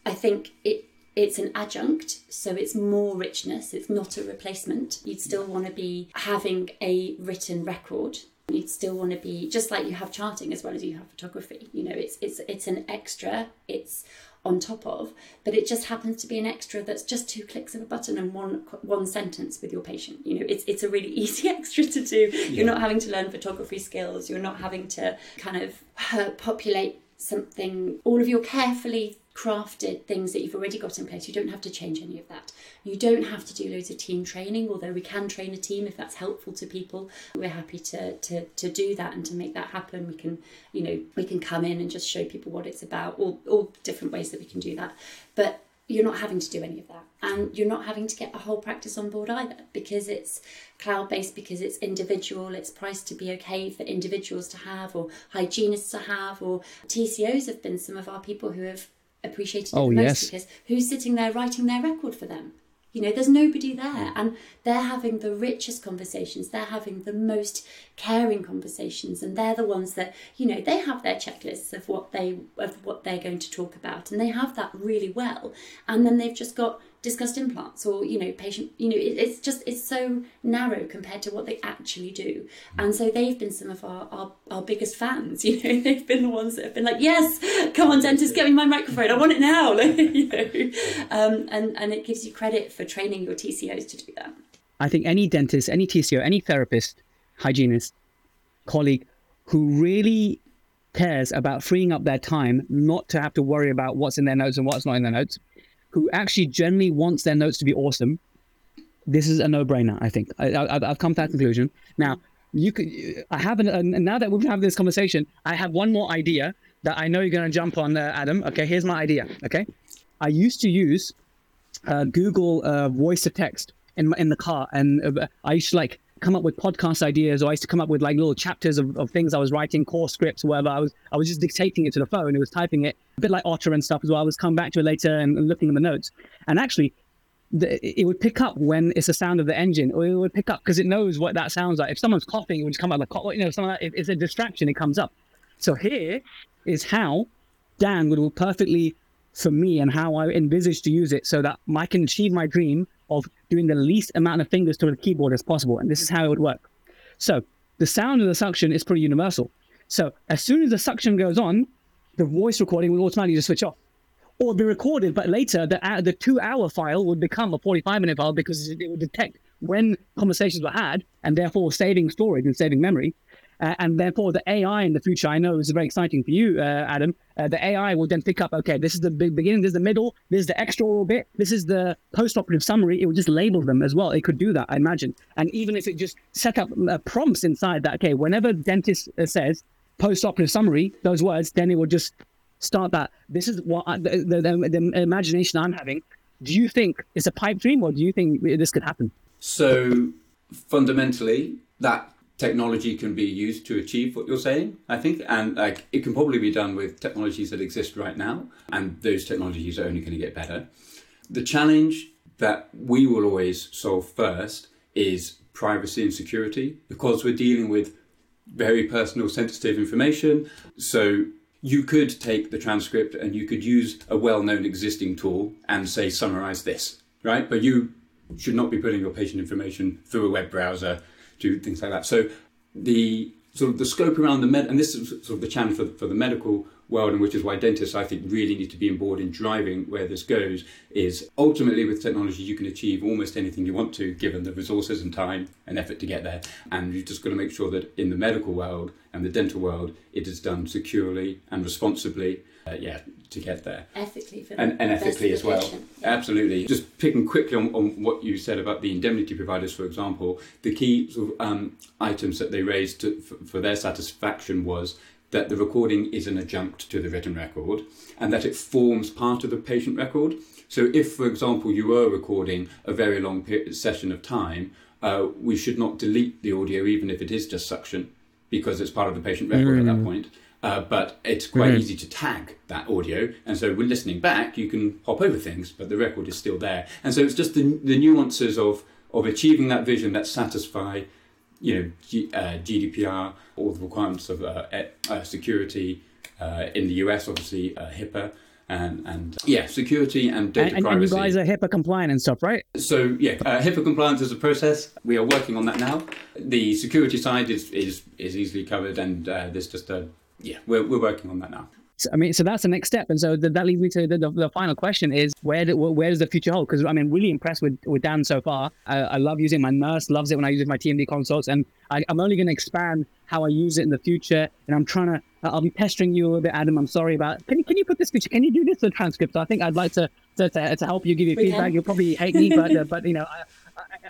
I think it it's an adjunct, so it's more richness. It's not a replacement. You'd still want to be having a written record. You'd still want to be just like you have charting as well as you have photography. You know, it's it's it's an extra. It's on top of, but it just happens to be an extra that's just two clicks of a button and one one sentence with your patient. You know, it's it's a really easy extra to do. You're not having to learn photography skills. You're not having to kind of uh, populate something. All of your carefully crafted things that you've already got in place. You don't have to change any of that. You don't have to do loads of team training, although we can train a team if that's helpful to people. We're happy to to to do that and to make that happen. We can, you know, we can come in and just show people what it's about, all all different ways that we can do that. But you're not having to do any of that. And you're not having to get a whole practice on board either because it's cloud based because it's individual it's priced to be okay for individuals to have or hygienists to have or tcos have been some of our people who have appreciated it Oh, the most yes. because who's sitting there writing their record for them? You know there's nobody there. And they're having the richest conversations. They're having the most caring conversations. And they're the ones that you know they have their checklists of what they of what they're going to talk about and they have that really well and then they've just got discussed implants or you know patient you know it, it's just it's so narrow compared to what they actually do. And so they've been some of our, our our biggest fans you know they've been the ones that have been like yes come on dentist get me my microphone i want it now like, you know. Um, and and it gives you credit for training your tcos to do that. I think any dentist, any TCO, any therapist, hygienist, colleague who really cares about freeing up their time not to have to worry about what's in their notes and what's not in their notes, who actually generally wants their notes to be awesome, this is a no-brainer. I think I, I've come to that conclusion. Now, you could. I have an. Uh, now that we've had this conversation, I have one more idea that I know you're going to jump on, uh, Adam. Okay, here's my idea. Okay, I used to use uh, Google uh, voice to text in in the car, and uh, I used to like come up with podcast ideas, or I used to come up with like little chapters of, of things I was writing, course scripts, whatever. I was I was just dictating it to the phone. It was typing it, a bit like Otter and stuff as well. I was coming back to it later and, and looking at the notes. And actually, the, it would pick up when it's the sound of the engine, or it would pick up because it knows what that sounds like. If someone's coughing, it would just come out like. You know. If it's a distraction, it comes up. So here is how Dan would work perfectly for me and how I envisage to use it so that I can achieve my dream of doing the least amount of fingers to the keyboard as possible. And this is how it would work. So the sound of the suction is pretty universal. So as soon as the suction goes on, the voice recording will automatically just switch off or be recorded, but later the uh, the two hour file would become a 45 minute file because it would detect when conversations were had and therefore saving storage and saving memory. Uh, and therefore, the AI in the future, I know is very exciting for you, uh, Adam. Uh, the AI will then pick up, okay, this is the big beginning, this is the middle, this is the extra bit, this is the post-operative summary. It will just label them as well. It could do that, I imagine. And even if it just set up uh, prompts inside that, okay, whenever dentist uh, says post-operative summary, those words, then it will just start that. This is what I, the, the, the imagination I'm having. Do you think it's a pipe dream, or do you think this could happen? So fundamentally, that technology can be used to achieve what you're saying, I think. And like it can probably be done with technologies that exist right now, and those technologies are only going to get better. The challenge that we will always solve first is privacy and security because we're dealing with very personal sensitive information. So you could take the transcript and you could use a well-known existing tool and say summarize this, right? But you should not be putting your patient information through a web browser do things like that. So the sort of the scope around the med, and this is sort of the challenge for, for the medical world, and which is why dentists I think really need to be on board in driving where this goes. Is ultimately with technology you can achieve almost anything you want to, given the resources and time and effort to get there. And you've just got to make sure that in the medical world and the dental world, it is done securely and responsibly. Uh, yeah, to get there. Ethically for and, and ethically as well. Yeah. Absolutely. Just picking quickly on, on, what you said about the indemnity providers, for example, the key sort of, um, items that they raised to, for, for their satisfaction was that the recording is an adjunct to the written record and that it forms part of the patient record. So, if, for example, you were recording a very long session of time, uh, we should not delete the audio even if it is just suction because it's part of the patient record mm. at that mm. point. Uh, but it's quite mm-hmm. easy to tag that audio. And so when listening back, you can hop over things, but the record is still there. And so it's just the, the nuances of, of achieving that vision that satisfy, you know, G, uh, GDPR, all the requirements of uh, uh security uh, in the US, obviously uh, HIPAA. And, and yeah, security and data and, privacy. And you guys are HIPAA compliant and stuff, right? So yeah, HIPAA compliance is a process. We are working on that now. The security side is is, is easily covered, and there's just a yeah, we're, we're working on that now. So, I mean, so that's the next step, and so that leads me to the, the, the final question: is where do, where does the future hold? Because I mean, really impressed with, with Dan so far. I, I love using my nurse loves it when I use my TMD consults, and I, am only going to expand how I use it in the future. And I'm trying to, I'll be pestering you a little bit, Adam. I'm sorry about. Can you can you put this feature? Can you do this for the transcript? I think I'd like to to, to, to help you give you we feedback. Can. You'll probably hate me, but uh, but you know.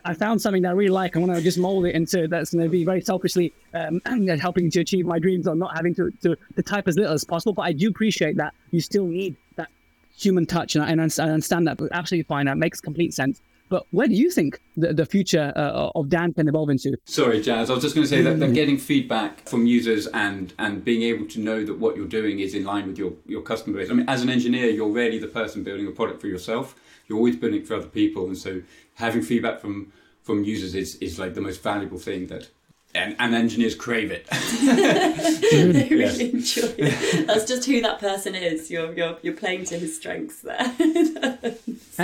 I, found something that I really like. I want to just mold it into that's going to be very selfishly um, helping to achieve my dreams or not having to, to, to type as little as possible. But I do appreciate that you still need that human touch, and I, and I understand that. But absolutely fine. That makes complete sense. But where do you think the, the future uh, of Dan can evolve into? Sorry, Jaz. I was just going to say that, that mm. getting feedback from users and and being able to know that what you're doing is in line with your, your customer base. I mean, as an engineer, you're rarely the person building a product for yourself. You're always building it for other people, and so having feedback from from users is, is like the most valuable thing that and, and engineers crave it. they really yes. enjoy it. That's just who that person is. You're you're you're playing to his strengths there.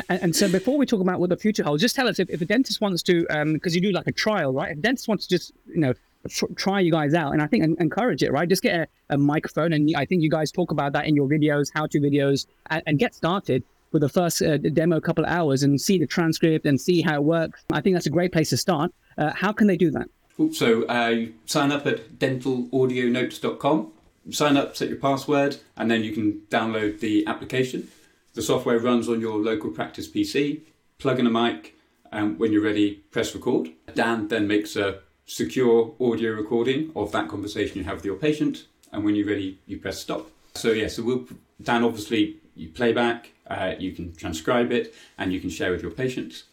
and, and, so before we talk about what the future holds, just tell us if, if a dentist wants to, because um, you do like a trial, right? If a dentist wants to just you know try you guys out, and I think encourage it, right? Just get a, a, microphone, and I think you guys talk about that in your videos, how to videos, and, and get started with the first uh, demo, a couple of hours, and see the transcript and see how it works. I think that's a great place to start. Uh, how can they do that? So uh, sign up at dentalaudionotes.com. Sign up, set your password, and then you can download the application. The software runs on your local practice PC. Plug in a mic, and when you're ready, press record. Dan then makes a secure audio recording of that conversation you have with your patient, and when you're ready, you press stop. So yeah, so we'll Dan obviously you play back, uh, you can transcribe it, and you can share with your patients.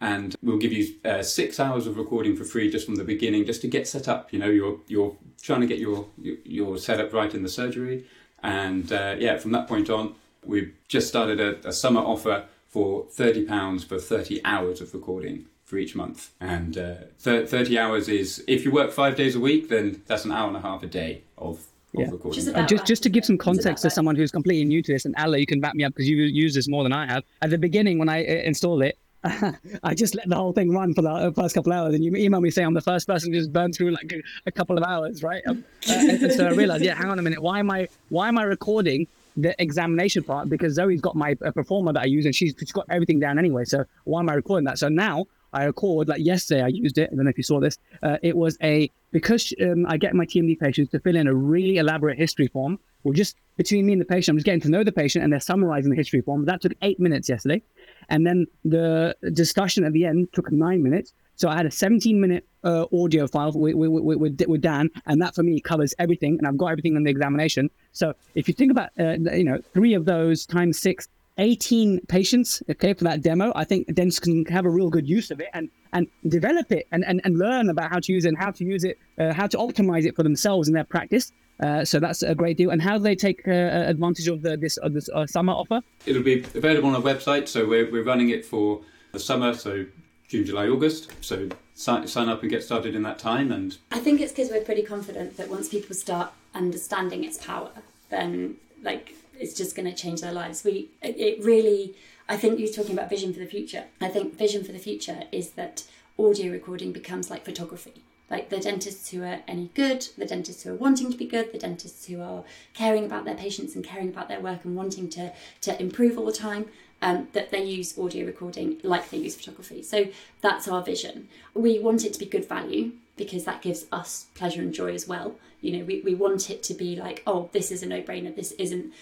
And we'll give you uh, six hours of recording for free just from the beginning, just to get set up. You know, you're you're trying to get your your setup right in the surgery, and uh, yeah, from that point on, we've just started a, a summer offer for thirty pounds for thirty hours of recording for each month. And uh, th- 30 hours is, if you work five days a week, then that's an hour and a half a day of, of Yeah. recording. Just Uh, just just to give some context to someone who's completely new to this, and Ala, you can back me up because you use this more than I have. At the beginning, when I uh, installed it, I just let the whole thing run for the uh, first couple of hours, and you email me saying I'm the first person to just burn through like a, couple of hours, right? Um, uh, and, and so I realized, yeah, hang on a minute, why am I why am I recording the examination part? Because Zoe's got my uh, proforma that I use, and she's, she's got everything down anyway. So why am I recording that? So now I record like yesterday. I used it. I don't know if you saw this. Uh, it was a because um, I get my TMD patients to fill in a really elaborate history form. Well, just between me and the patient, I'm just getting to know the patient, and they're summarizing the history form. That took eight minutes yesterday, and then the discussion at the end took nine minutes. So I had a 17 minute uh, audio file with, with, with, with, Dan, and that for me covers everything, and I've got everything in the examination. So if you think about, uh, you know, three of those times six, 18 patients, okay, for that demo, I think dentists can have a real good use of it and and develop it and, and, and learn about how to use it and how to use it, uh, how to optimize it for themselves in their practice. Uh, so that's a great deal. And how do they take uh, advantage of the, this, of this uh, summer offer? It'll be available on our website, so we're, we're running it for the summer, so June, July, August. So sign, sign up and get started in that time. And I think it's because we're pretty confident that once people start understanding its power, then like it's just going to change their lives. We it, it really, I think you're talking about vision for the future. I think vision for the future is that audio recording becomes like photography. Like the dentists who are any good, the dentists who are wanting to be good, the dentists who are caring about their patients and caring about their work and wanting to to improve all the time. Um, that they use audio recording like they use photography. So that's our vision. We want it to be good value because that gives us pleasure and joy as well. You know, we, we want it to be like, oh, this is a no brainer. This isn't,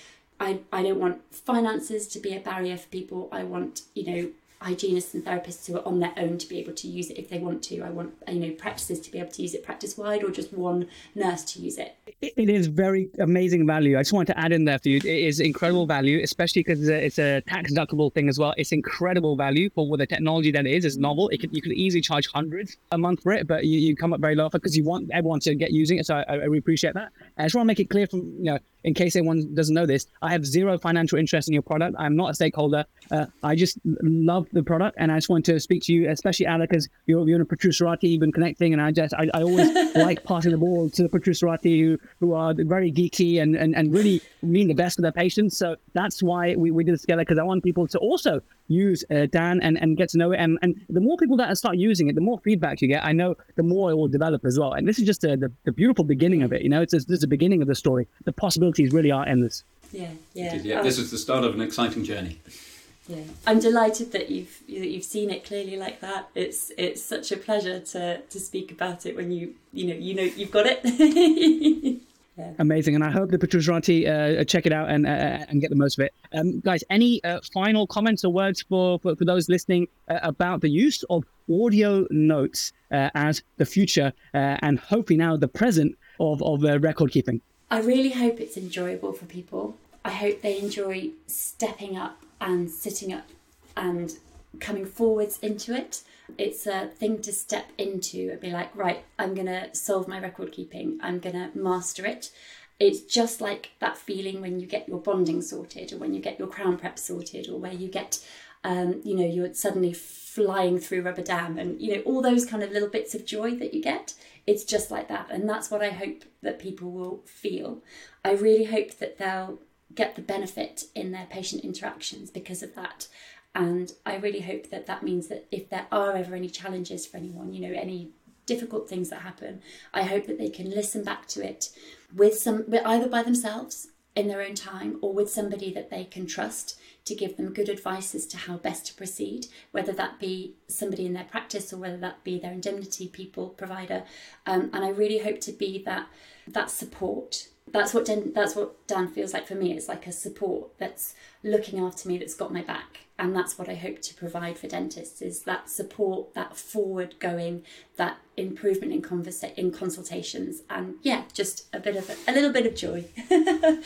I, I don't want finances to be a barrier for people. I want, you know, hygienists and therapists who are on their own to be able to use it if they want to. I want, you know, practices to be able to use it practice wide or just one nurse to use it. It, is very amazing value. I just wanted to add in there for you. It is incredible value, especially because it's a, tax deductible thing as well. It's incredible value for what the technology that it is. It's novel. It can, you could easily charge hundreds a month for it, but you, you come up very low because you want everyone to get using it. So I, I really appreciate that. I just want to make it clear from you know in case anyone doesn't know this, I have zero financial interest in your product. I'm not a stakeholder. Uh, I just love the product, and I just want to speak to you, especially Alec, because you're, you're in a Protruserati, you've been connecting, and I just I, I always like passing the ball to the Protruserati who who are very geeky and, and, and really mean the best for their patients. So that's why we, we did this together because I want people to also use uh, Dan and, and get to know it. And, and the more people that start using it, the more feedback you get. I know the more it will develop as well. And this is just a, the, the beautiful beginning of it. You know, it's just, this is the beginning of the story. The possibilities really are endless. Yeah, yeah. yeah, this is the start of an exciting journey. Yeah, I'm delighted that you've that you've seen it clearly like that. It's it's such a pleasure to to speak about it when you you know you know you've got it. yeah. Amazing, and I hope the Protruserati uh, check it out and uh, and get the most of it. Um, guys, any uh, final comments or words for, for, for those listening uh, about the use of audio notes uh, as the future uh, and hopefully now the present of of uh, record keeping? I really hope it's enjoyable for people. I hope they enjoy stepping up and sitting up and coming forwards into it. It's a thing to step into and be like, right, I'm going to solve my record keeping, I'm going to master it. It's just like that feeling when you get your bonding sorted or when you get your crown prep sorted or where you get, um, you know, you're suddenly flying through Rubber Dam and, you know, all those kind of little bits of joy that you get. It's just like that. And that's what I hope that people will feel. I really hope that they'll get the benefit in their patient interactions because of that. And I really hope that that means that if there are ever any challenges for anyone, you know, any difficult things that happen, I hope that they can listen back to it with some, either by themselves in their own time or with somebody that they can trust to give them good advice as to how best to proceed, whether that be somebody in their practice or whether that be their indemnity people provider. Um, and I really hope to be that that support. That's what Dan, that's what Dan feels like for me. It's like a support that's looking after me, that's got my back, and that's what I hope to provide for dentists is that support, that forward going, that improvement in conversa- in consultations, and yeah, just a bit of a, a little bit of joy.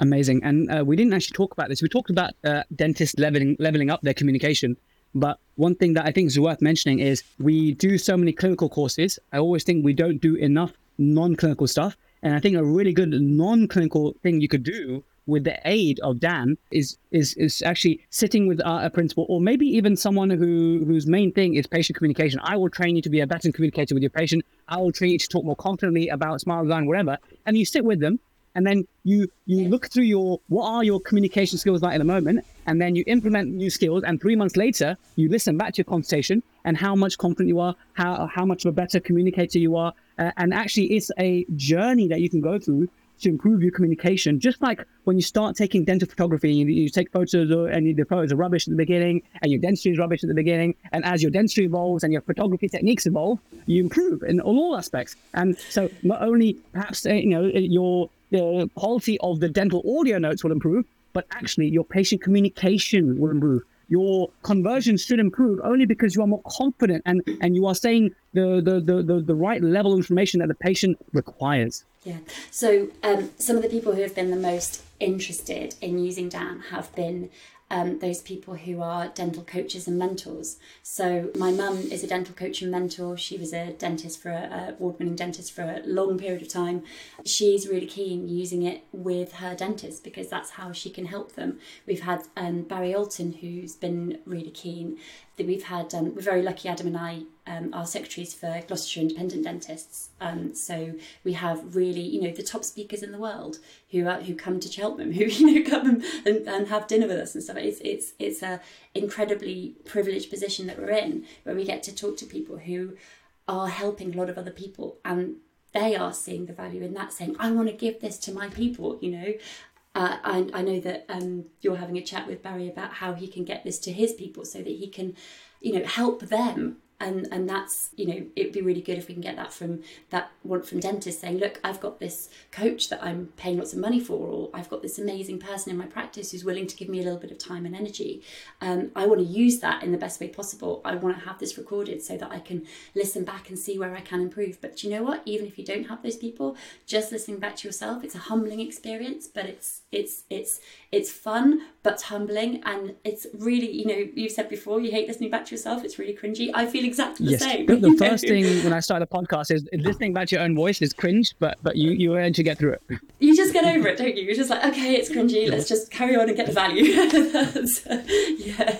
Amazing. And uh, we didn't actually talk about this. We talked about uh, dentists leveling leveling up their communication. But one thing that I think is worth mentioning is we do so many clinical courses. I always think we don't do enough non-clinical stuff. And I think a really good non-clinical thing you could do with the aid of Dan is is is actually sitting with a, principal or maybe even someone who whose main thing is patient communication. I will train you to be a better communicator with your patient. I will train you to talk more confidently about smile design, whatever. And you sit with them and then you you look through your what are your communication skills like at the moment and then you implement new skills and three months later you listen back to your conversation and how much confident you are how how much of a better communicator you are uh, and actually it's a journey that you can go through to improve your communication. Just like when you start taking dental photography, you, you take photos and the photos are rubbish at the beginning, and your dentistry is rubbish at the beginning. And as your dentistry evolves and your photography techniques evolve, you improve in all aspects. And so not only perhaps uh, you know your the quality of the dental audio notes will improve, but actually your patient communication will improve your conversion should improve only because you are more confident and, and you are saying the, the, the, the, the right level of information that the patient requires. Yeah. So um, some of the people who have been the most interested in using Dan have been um, those people who are dental coaches and mentors. So my mum is a dental coach and mentor. She was a dentist for a award-winning dentist for a long period of time. She's really keen using it with her dentists because that's how she can help them. We've had um, Barry Oulton who's been really keen. We've had, um, we're very lucky. Adam and I um, are secretaries for Gloucestershire Independent Dentists. Um, so we have really, you know, the top speakers in the world who are, who come to Cheltenham, who you know come and, and have dinner with us and stuff. It's it's it's a incredibly privileged position that we're in, where we get to talk to people who are helping a lot of other people and they are seeing the value in that saying i want to give this to my people you know uh, I, I know that um, you're having a chat with Barry about how he can get this to his people so that he can, you know, help them and and that's you know it'd be really good if we can get that from that one from dentists saying look i've got this coach that i'm paying lots of money for or i've got this amazing person in my practice who's willing to give me a little bit of time and energy. Um, i want to use that in the best way possible. I want to have this recorded so that i can listen back and see where i can improve. But you know what? Even if you don't have those people just listening back to yourself it's a humbling experience but it's it's it's it's fun but humbling. And it's really you know you've said before you hate listening back to yourself. It's really cringy. I feel exactly the yes. same. The, the first thing when i started a podcast is listening back to your own voice is cringe but but you you learn to get through it. You just get over it don't you? You're just like okay it's cringy let's just carry on and get the value. Yeah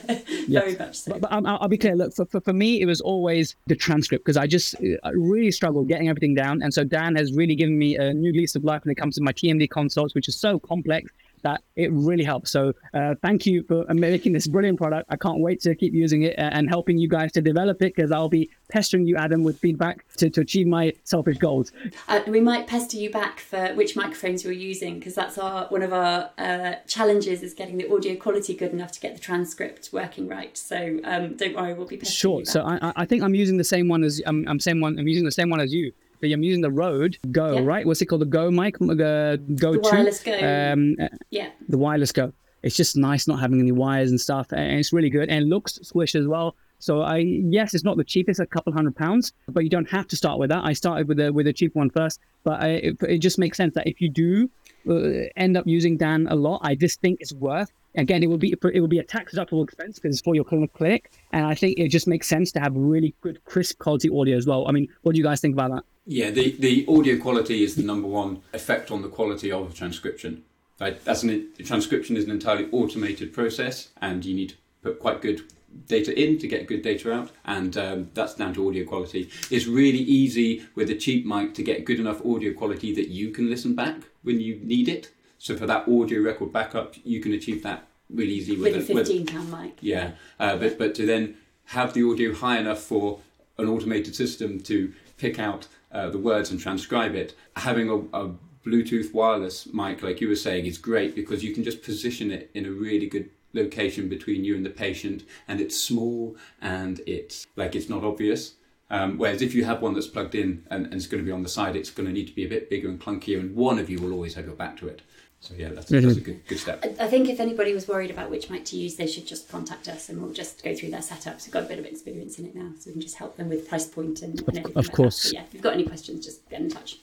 yes. very much so. But, but I'll, I'll, be clear. Look for, for, for me it was always the transcript because i just I really struggled getting everything down. And so dan has really given me a new lease of life when it comes to my tmd consults which is so complex that it really helps. So uh, thank you for making this brilliant product. I can't wait to keep using it and helping you guys to develop it because I'll be pestering you, Adam, with feedback to, to achieve my selfish goals. Uh, we might pester you back for which microphones you're using because that's our one of our uh, challenges is getting the audio quality good enough to get the transcript working right. So um, don't worry, we'll be pestering sure. So I, I think I'm using the same one as I'm, I'm same one. I'm using the same one as you. I'm using the Rode Go, yeah. right? What's it called? The Go mic, the Go the wireless Go. Um, yeah. The wireless Go. It's just nice not having any wires and stuff, and it's really good and looks squish as well. So I yes, it's not the cheapest, a couple hundred pounds, but you don't have to start with that. I started with a with a cheap one first, but I, it, it, just makes sense that if you do uh, end up using Dan a lot, I just think it's worth Again, it will be it will be a tax deductible expense because it's for your clinic, and I think it just makes sense to have really good, crisp quality audio as well. I mean, what do you guys think about that? Yeah, the, the audio quality is the number one effect on the quality of a transcription. Right? That's an, transcription is an entirely automated process, and you need to put quite good data in to get good data out, and um, that's down to audio quality. It's really easy with a cheap mic to get good enough audio quality that you can listen back when you need it. So for that audio record backup, you can achieve that really easy with, with a fifteen pound mic. Yeah, uh, but but to then have the audio high enough for an automated system to pick out uh, the words and transcribe it, having a, a Bluetooth wireless mic, like you were saying, is great because you can just position it in a really good location between you and the patient, and it's small and it's like it's not obvious. Um, whereas if you have one that's plugged in and, and, it's going to be on the side, it's going to need to be a bit bigger and clunkier, and one of you will always have your back to it. So yeah, that's, mm-hmm. that's a good, good step. I think if anybody was worried about which mic to use, they should just contact us and we'll just go through their setups. We've got a bit of experience in it now, so we can just help them with price point and, and everything. Of like course. yeah, if you've got any questions, just get in touch.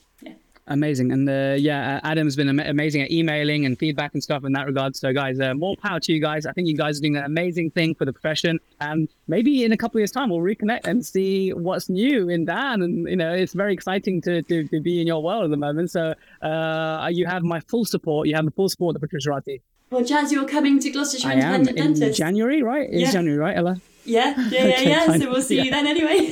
Amazing. And uh, yeah, uh, Adam's been am- amazing at emailing and feedback and stuff in that regard. So, guys, uh, more power to you guys. I think you guys are doing an amazing thing for the profession. And maybe in a couple of years' time, we'll reconnect and see what's new in Dan. And, you know, it's very exciting to, to, to be in your world at the moment. So, uh, you have my full support. You have the full support of Protruserati. Well, Jaz, you're coming to Gloucestershire I am Independent in Dentist. January, right? It's Yeah. January, right, Ala? Yeah, yeah, yeah, Okay, yeah. fine. So we'll see you then anyway.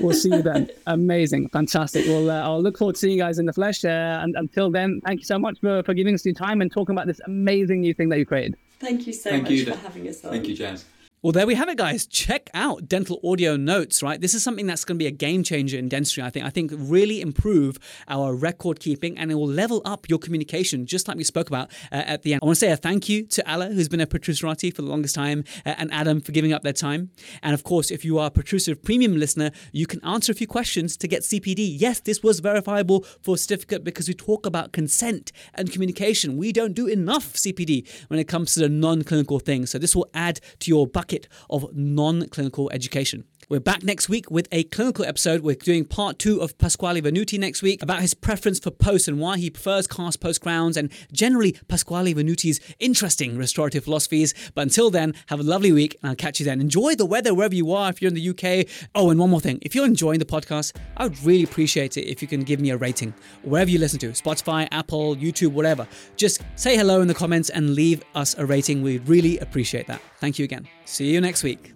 we'll see you then. Amazing, fantastic. Well, uh, I'll look forward to seeing you guys in the flesh. Uh, and until then, thank you so much for, for giving us your time and talking about this amazing new thing that you created. Thank you so Thank much you, for having us on. Thank you, Jaz. Well, there we have it, guys. Check out dental audio notes, right? This is something that's going to be a game changer in dentistry, I think. I think really improve our record keeping and it will level up your communication, just like we spoke about uh, at the end. I want to say a thank you to Ala, who's been a Protruserati for the longest time, uh, and Adam for giving up their time. And of course, if you are a Protrusive Premium listener, you can answer a few questions to get CPD. Yes, this was verifiable for a certificate because we talk about consent and communication. We don't do enough CPD when it comes to the non clinical things. So this will add to your bucket of non clinical education. We're back next week with a clinical episode. We're doing part two of Pasquale Venuti next week about his preference for post and why he prefers cast post crowns and generally Pasquale Venuti's interesting restorative philosophies. But until then, have a lovely week and I'll catch you then. Enjoy the weather wherever you are if you're in the UK. Oh, and one more thing. If you're enjoying the podcast, I would really appreciate it if you can give me a rating wherever you listen to Spotify, Apple, YouTube, whatever. Just say hello in the comments and leave us a rating. We'd really appreciate that. Thank you again. See you next week.